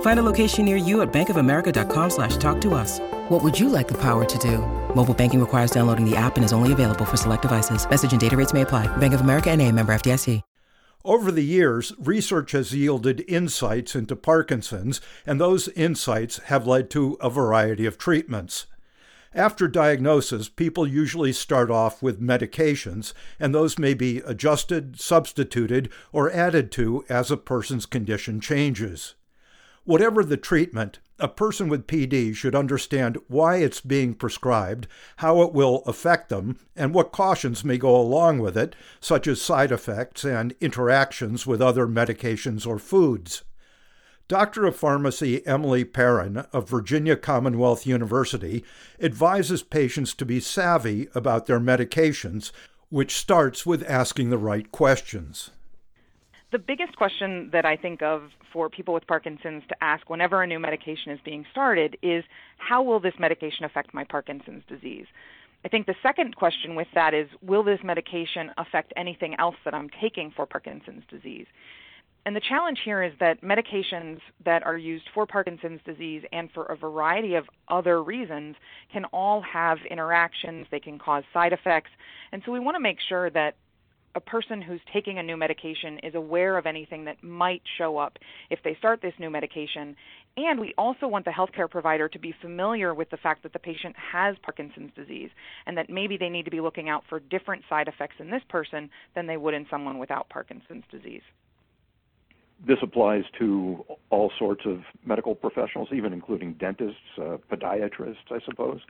Find a location near you at bankofamerica.com slash talk to us. What would you like the power to do? Mobile banking requires downloading the app and is only available for select devices. Message and data rates may apply. Bank of America and a member FDIC. Over the years, research has yielded insights into Parkinson's, and those insights have led to a variety of treatments. After diagnosis, people usually start off with medications, and those may be adjusted, substituted, or added to as a person's condition changes. Whatever the treatment, a person with PD should understand why it's being prescribed, how it will affect them, and what cautions may go along with it, such as side effects and interactions with other medications or foods. Doctor of Pharmacy Emily Peron of Virginia Commonwealth University advises patients to be savvy about their medications, which starts with asking the right questions the biggest question that I think of for people with Parkinson's to ask whenever a new medication is being started is how will this medication affect my Parkinson's disease? I think the second question with that is will this medication affect anything else that I'm taking for Parkinson's disease? And the challenge here is that medications that are used for Parkinson's disease and for a variety of other reasons can all have interactions, they can cause side effects. And so we want to make sure that a person who's taking a new medication is aware of anything that might show up if they start this new medication. And we also want the healthcare provider to be familiar with the fact that the patient has Parkinson's disease and that maybe they need to be looking out for different side effects in this person than they would in someone without Parkinson's disease. This applies to all sorts of medical professionals, even including dentists, uh, podiatrists, I suppose.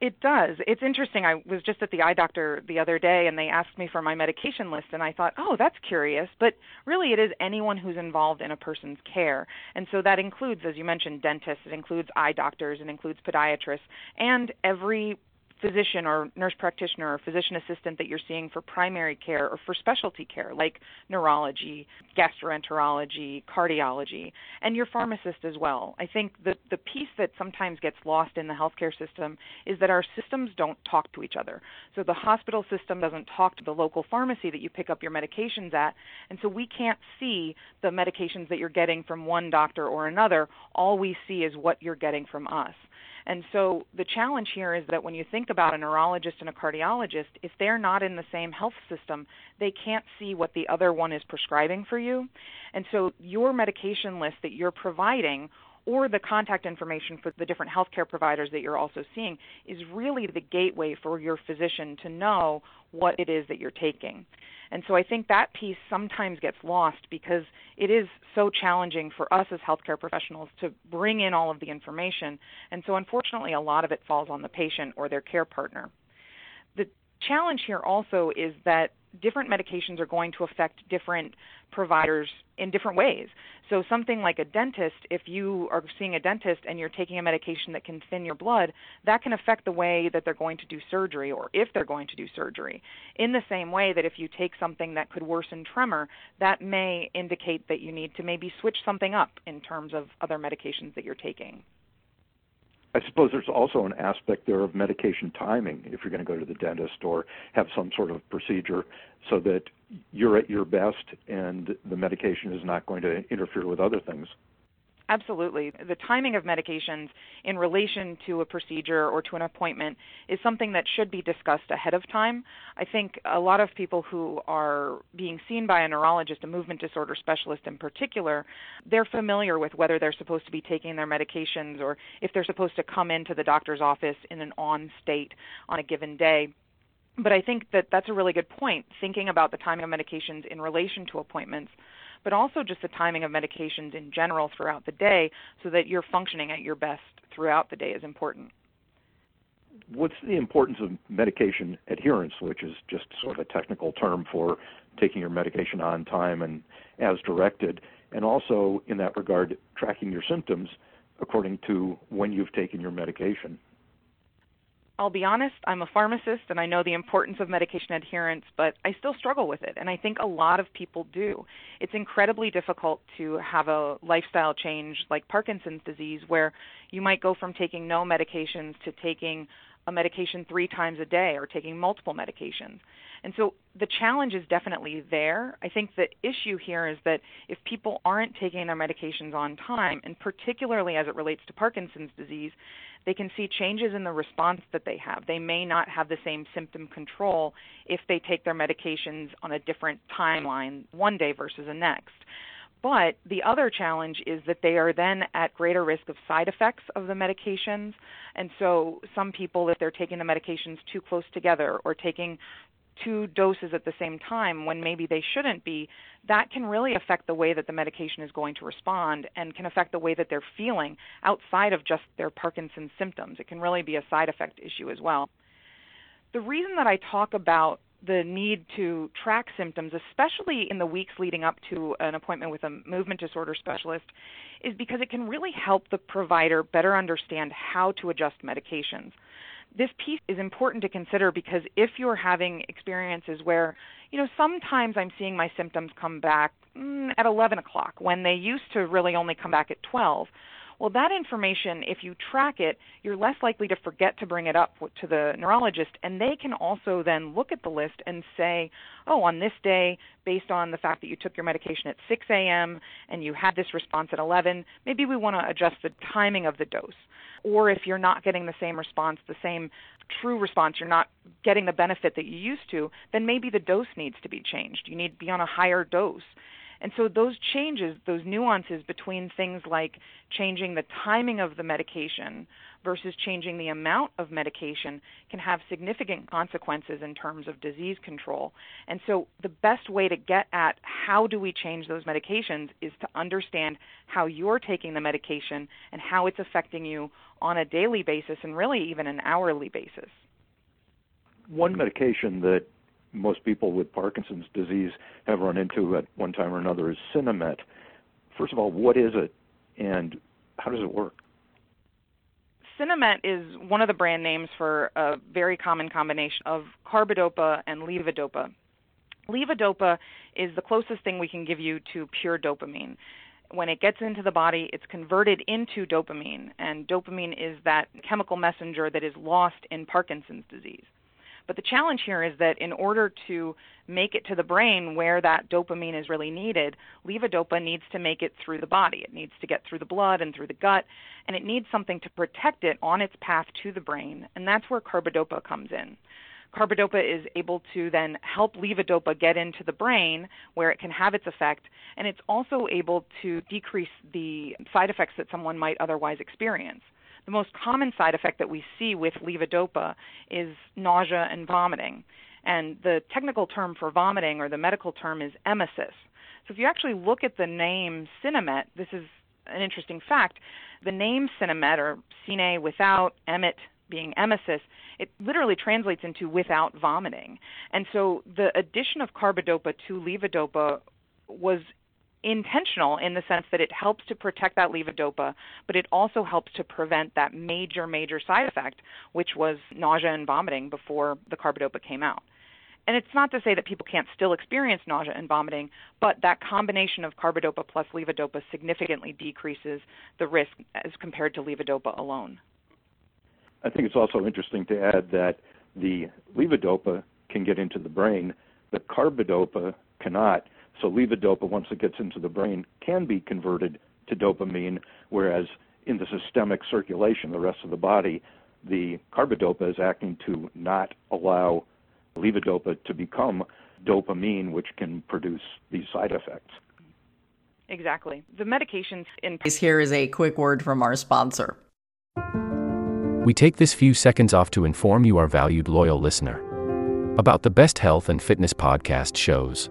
It does. It's interesting. I was just at the eye doctor the other day and they asked me for my medication list and I thought, "Oh, that's curious." But really it is anyone who's involved in a person's care. And so that includes as you mentioned dentists, it includes eye doctors, it includes podiatrists, and every physician or nurse practitioner or physician assistant that you're seeing for primary care or for specialty care like neurology, gastroenterology, cardiology, and your pharmacist as well. I think the the piece that sometimes gets lost in the healthcare system is that our systems don't talk to each other. So the hospital system doesn't talk to the local pharmacy that you pick up your medications at, and so we can't see the medications that you're getting from one doctor or another. All we see is what you're getting from us. And so the challenge here is that when you think about a neurologist and a cardiologist, if they're not in the same health system, they can't see what the other one is prescribing for you. And so your medication list that you're providing or the contact information for the different healthcare providers that you're also seeing is really the gateway for your physician to know what it is that you're taking. And so I think that piece sometimes gets lost because it is so challenging for us as healthcare professionals to bring in all of the information. And so unfortunately, a lot of it falls on the patient or their care partner. The challenge here also is that different medications are going to affect different providers in different ways. So, something like a dentist, if you are seeing a dentist and you're taking a medication that can thin your blood, that can affect the way that they're going to do surgery or if they're going to do surgery. In the same way that if you take something that could worsen tremor, that may indicate that you need to maybe switch something up in terms of other medications that you're taking. I suppose there's also an aspect there of medication timing if you're going to go to the dentist or have some sort of procedure so that you're at your best and the medication is not going to interfere with other things. Absolutely. The timing of medications in relation to a procedure or to an appointment is something that should be discussed ahead of time. I think a lot of people who are being seen by a neurologist, a movement disorder specialist in particular, they're familiar with whether they're supposed to be taking their medications or if they're supposed to come into the doctor's office in an on state on a given day but I think that that's a really good point, thinking about the timing of medications in relation to appointments but also just the timing of medications in general throughout the day so that you're functioning at your best throughout the day is important. What's the importance of medication adherence, which is just sort of a technical term for taking your medication on time and as directed, and also in that regard, tracking your symptoms according to when you've taken your medication? I'll be honest, I'm a pharmacist and I know the importance of medication adherence, but I still struggle with it. And I think a lot of people do. It's incredibly difficult to have a lifestyle change like Parkinson's disease, where you might go from taking no medications to taking a medication three times a day or taking multiple medications. And so the challenge is definitely there. I think the issue here is that if people aren't taking their medications on time, and particularly as it relates to Parkinson's disease, they can see changes in the response that they have. They may not have the same symptom control if they take their medications on a different timeline one day versus the next. But the other challenge is that they are then at greater risk of side effects of the medications. And so, some people, if they're taking the medications too close together or taking two doses at the same time when maybe they shouldn't be, that can really affect the way that the medication is going to respond and can affect the way that they're feeling outside of just their Parkinson's symptoms. It can really be a side effect issue as well. The reason that I talk about the need to track symptoms, especially in the weeks leading up to an appointment with a movement disorder specialist, is because it can really help the provider better understand how to adjust medications this piece is important to consider because if you're having experiences where, you know, sometimes I'm seeing my symptoms come back mm, at 11 o'clock when they used to really only come back at 12. Well, that information, if you track it, you're less likely to forget to bring it up to the neurologist, and they can also then look at the list and say, oh, on this day, based on the fact that you took your medication at 6 a.m. and you had this response at 11, maybe we want to adjust the timing of the dose. Or if you're not getting the same response, the same true response, you're not getting the benefit that you used to, then maybe the dose needs to be changed. You need to be on a higher dose. And so those changes, those nuances between things like changing the timing of the medication versus changing the amount of medication can have significant consequences in terms of disease control. And so the best way to get at how do we change those medications is to understand how you're taking the medication and how it's affecting you on a daily basis and really even an hourly basis. One medication that most people with Parkinson's disease have run into at one time or another is Sinemet. First of all, what is it and how does it work? Sinemet is one of the brand names for a very common combination of carbidopa and levodopa. Levodopa is the closest thing we can give you to pure dopamine. When it gets into the body, it's converted into dopamine, and dopamine is that chemical messenger that is lost in Parkinson's disease. But the challenge here is that in order to make it to the brain where that dopamine is really needed, levodopa needs to make it through the body. It needs to get through the blood and through the gut, and it needs something to protect it on its path to the brain, and that's where carbidopa comes in. Carbidopa is able to then help levodopa get into the brain where it can have its effect, and it's also able to decrease the side effects that someone might otherwise experience the most common side effect that we see with levodopa is nausea and vomiting. And the technical term for vomiting or the medical term is emesis. So if you actually look at the name Sinemet, this is an interesting fact. The name Sinemet or Sine without, emet being emesis, it literally translates into without vomiting. And so the addition of carbidopa to levodopa was intentional in the sense that it helps to protect that levodopa, but it also helps to prevent that major, major side effect, which was nausea and vomiting before the carbidopa came out. And it's not to say that people can't still experience nausea and vomiting, but that combination of carbidopa plus levodopa significantly decreases the risk as compared to levodopa alone. I think it's also interesting to add that the levodopa can get into the brain, the carbidopa cannot. So levodopa, once it gets into the brain, can be converted to dopamine, whereas in the systemic circulation, the rest of the body, the carbidopa is acting to not allow levodopa to become dopamine, which can produce these side effects. Exactly. The medications in Here is a quick word from our sponsor. We take this few seconds off to inform you, our valued loyal listener, about the best health and fitness podcast shows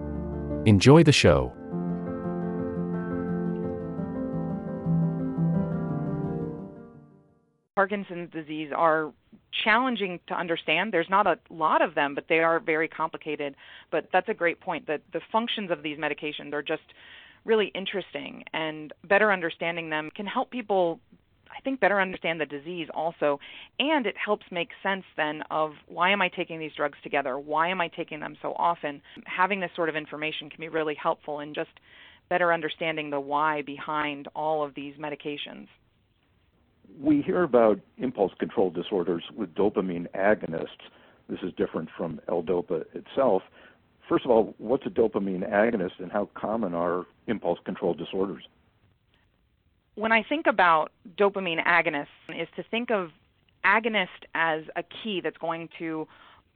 Enjoy the show. Parkinson's disease are challenging to understand. There's not a lot of them, but they are very complicated. But that's a great point that the functions of these medications are just really interesting and better understanding them can help people I think better understand the disease also and it helps make sense then of why am I taking these drugs together? Why am I taking them so often? Having this sort of information can be really helpful in just better understanding the why behind all of these medications we hear about impulse control disorders with dopamine agonists. This is different from L-DOPA itself. First of all, what's a dopamine agonist and how common are impulse control disorders? When I think about dopamine agonists is to think of agonist as a key that's going to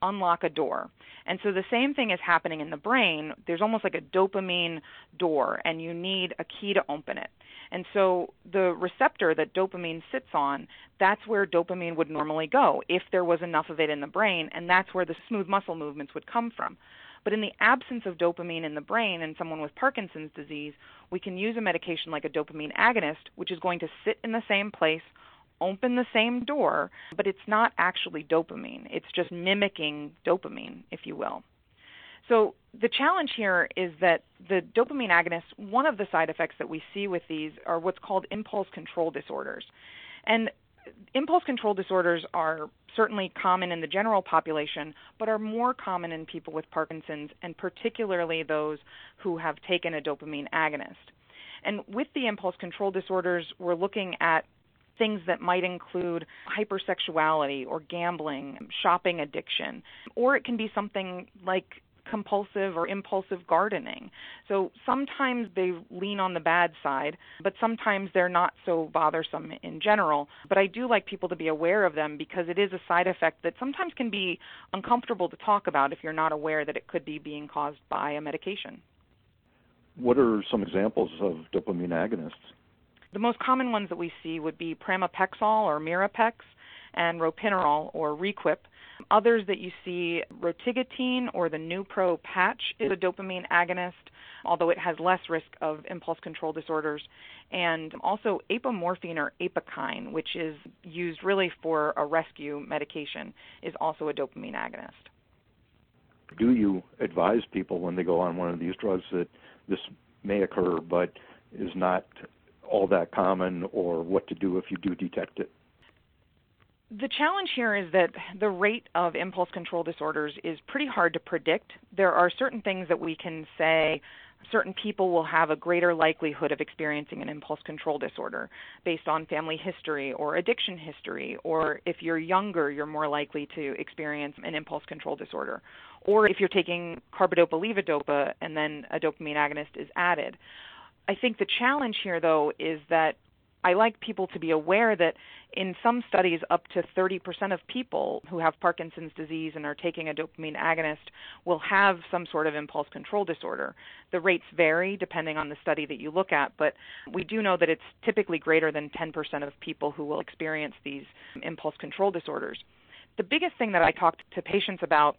unlock a door. And so the same thing is happening in the brain. There's almost like a dopamine door, and you need a key to open it. And so the receptor that dopamine sits on, that's where dopamine would normally go if there was enough of it in the brain, and that's where the smooth muscle movements would come from. But in the absence of dopamine in the brain in someone with Parkinson's disease, we can use a medication like a dopamine agonist, which is going to sit in the same place, open the same door, but it's not actually dopamine. It's just mimicking dopamine, if you will. So the challenge here is that the dopamine agonists, one of the side effects that we see with these are what's called impulse control disorders. And impulse control disorders are certainly common in the general population, but are more common in people with Parkinson's, and particularly those who have taken a dopamine agonist. And with the impulse control disorders, we're looking at things that might include hypersexuality or gambling, shopping addiction, or it can be something like compulsive or impulsive gardening. So sometimes they lean on the bad side, but sometimes they're not so bothersome in general. But I do like people to be aware of them because it is a side effect that sometimes can be uncomfortable to talk about if you're not aware that it could be being caused by a medication. What are some examples of dopamine agonists? The most common ones that we see would be pramipexole or Mirapex and ropinirole or Requip. Others that you see, rotigotine or the Neupro patch is a dopamine agonist, although it has less risk of impulse control disorders. And also apomorphine or Apokyn, which is used really for a rescue medication, is also a dopamine agonist. Do you advise people when they go on one of these drugs that this may occur but is not all that common or what to do if you do detect it? The challenge here is that the rate of impulse control disorders is pretty hard to predict. There are certain things that we can say certain people will have a greater likelihood of experiencing an impulse control disorder based on family history or addiction history, or if you're younger, you're more likely to experience an impulse control disorder, or if you're taking carbidopa levodopa and then a dopamine agonist is added. I think the challenge here, though, is that I like people to be aware that in some studies, up to 30% of people who have Parkinson's disease and are taking a dopamine agonist will have some sort of impulse control disorder. The rates vary depending on the study that you look at, but we do know that it's typically greater than 10% of people who will experience these impulse control disorders. The biggest thing that I talk to patients about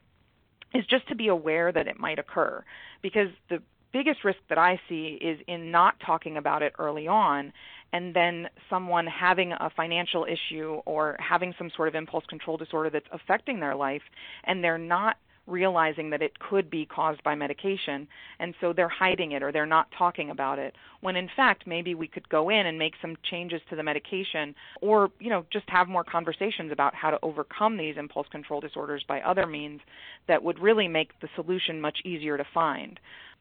is just to be aware that it might occur because the biggest risk that I see is in not talking about it early on and then someone having a financial issue or having some sort of impulse control disorder that's affecting their life and they're not realizing that it could be caused by medication and so they're hiding it or they're not talking about it when in fact maybe we could go in and make some changes to the medication or you know just have more conversations about how to overcome these impulse control disorders by other means that would really make the solution much easier to find.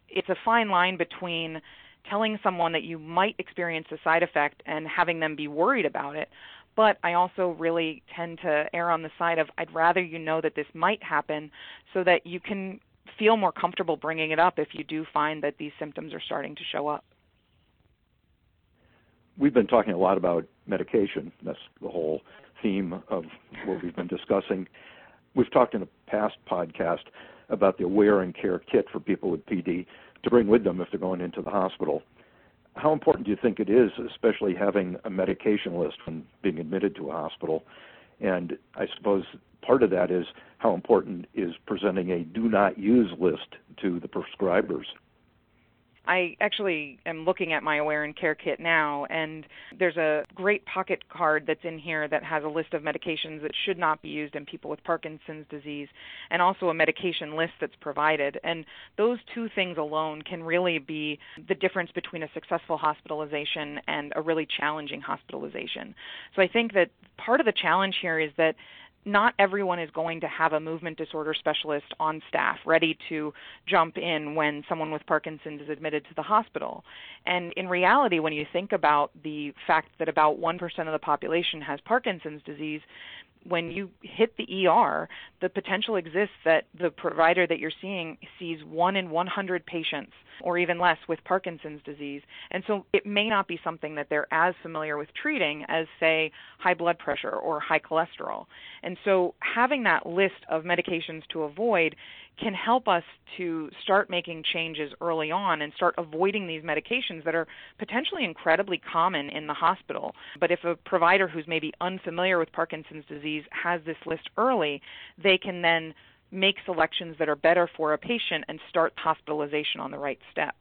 It's a fine line between telling someone that you might experience a side effect and having them be worried about it. But I also really tend to err on the side of I'd rather you know that this might happen so that you can feel more comfortable bringing it up if you do find that these symptoms are starting to show up. We've been talking a lot about medication. That's the whole theme of what we've been discussing. We've talked in a past podcast about the Aware and Care kit for people with PD to bring with them if they're going into the hospital. How important do you think it is, especially having a medication list when being admitted to a hospital? And I suppose part of that is how important is presenting a do not use list to the prescribers. I actually am looking at my Aware and Care kit now, and there's a great pocket card that's in here that has a list of medications that should not be used in people with Parkinson's disease, and also a medication list that's provided. And those two things alone can really be the difference between a successful hospitalization and a really challenging hospitalization. So I think that part of the challenge here is that not everyone is going to have a movement disorder specialist on staff ready to jump in when someone with Parkinson's is admitted to the hospital. And in reality, when you think about the fact that about 1% of the population has Parkinson's disease, when you hit the ER, the potential exists that the provider that you're seeing sees one in 100 patients or even less with Parkinson's disease. And so it may not be something that they're as familiar with treating as, say, high blood pressure or high cholesterol. And so having that list of medications to avoid can help us to start making changes early on and start avoiding these medications that are potentially incredibly common in the hospital. But if a provider who's maybe unfamiliar with Parkinson's disease has this list early, they can then make selections that are better for a patient and start hospitalization on the right step.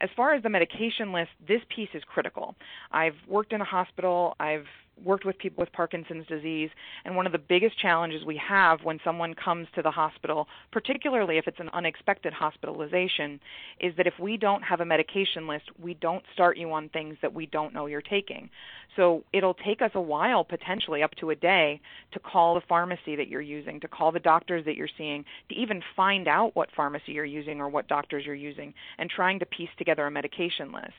As far as the medication list, this piece is critical. I've worked in a hospital, I've worked with people with Parkinson's disease, and one of the biggest challenges we have when someone comes to the hospital, particularly if it's an unexpected hospitalization, is that if we don't have a medication list, we don't start you on things that we don't know you're taking. So it'll take us a while, potentially up to a day, to call the pharmacy that you're using, to call the doctors that you're seeing, to even find out what pharmacy you're using or what doctors you're using, and trying to piece together a medication list.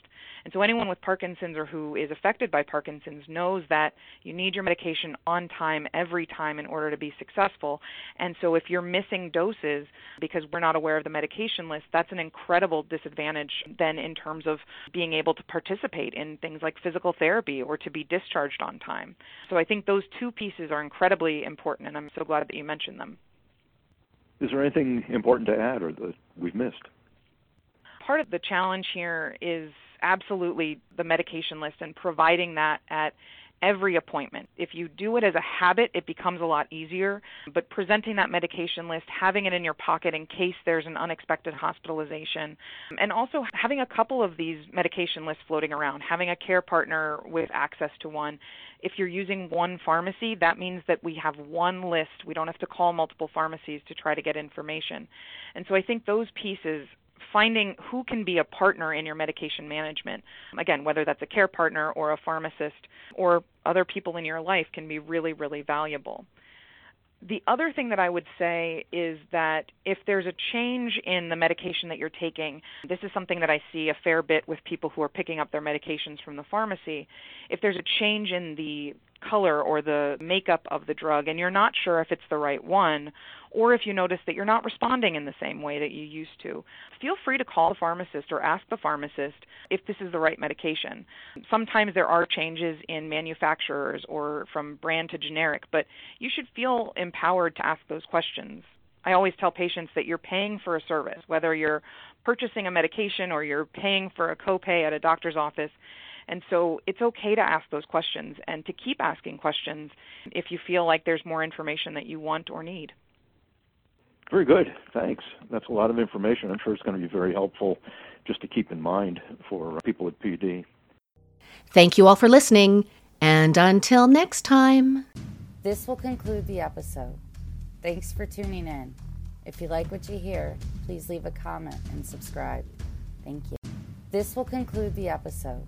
And so anyone with Parkinson's or who is affected by Parkinson's knows that you need your medication on time every time in order to be successful. And so if you're missing doses because we're not aware of the medication list, that's an incredible disadvantage then in terms of being able to participate in things like physical therapy or to be discharged on time. So I think those two pieces are incredibly important, and I'm so glad that you mentioned them. Is there anything important to add or that we've missed? Part of the challenge here is absolutely the medication list and providing that at every appointment. If you do it as a habit, it becomes a lot easier. But presenting that medication list, having it in your pocket in case there's an unexpected hospitalization, and also having a couple of these medication lists floating around, having a care partner with access to one. If you're using one pharmacy, that means that we have one list. We don't have to call multiple pharmacies to try to get information. And so I think those pieces finding who can be a partner in your medication management. Again, whether that's a care partner or a pharmacist or other people in your life can be really, really valuable. The other thing that I would say is that if there's a change in the medication that you're taking, this is something that I see a fair bit with people who are picking up their medications from the pharmacy. If there's a change in the color or the makeup of the drug and you're not sure if it's the right one, or if you notice that you're not responding in the same way that you used to, feel free to call the pharmacist or ask the pharmacist if this is the right medication. Sometimes there are changes in manufacturers or from brand to generic, but you should feel empowered to ask those questions. I always tell patients that you're paying for a service, whether you're purchasing a medication or you're paying for a copay at a doctor's office. And so it's okay to ask those questions and to keep asking questions if you feel like there's more information that you want or need. Very good. Thanks. That's a lot of information. I'm sure it's going to be very helpful just to keep in mind for people with PD. Thank you all for listening, and until next time. This will conclude the episode. Thanks for tuning in. If you like what you hear, please leave a comment and subscribe. Thank you. This will conclude the episode.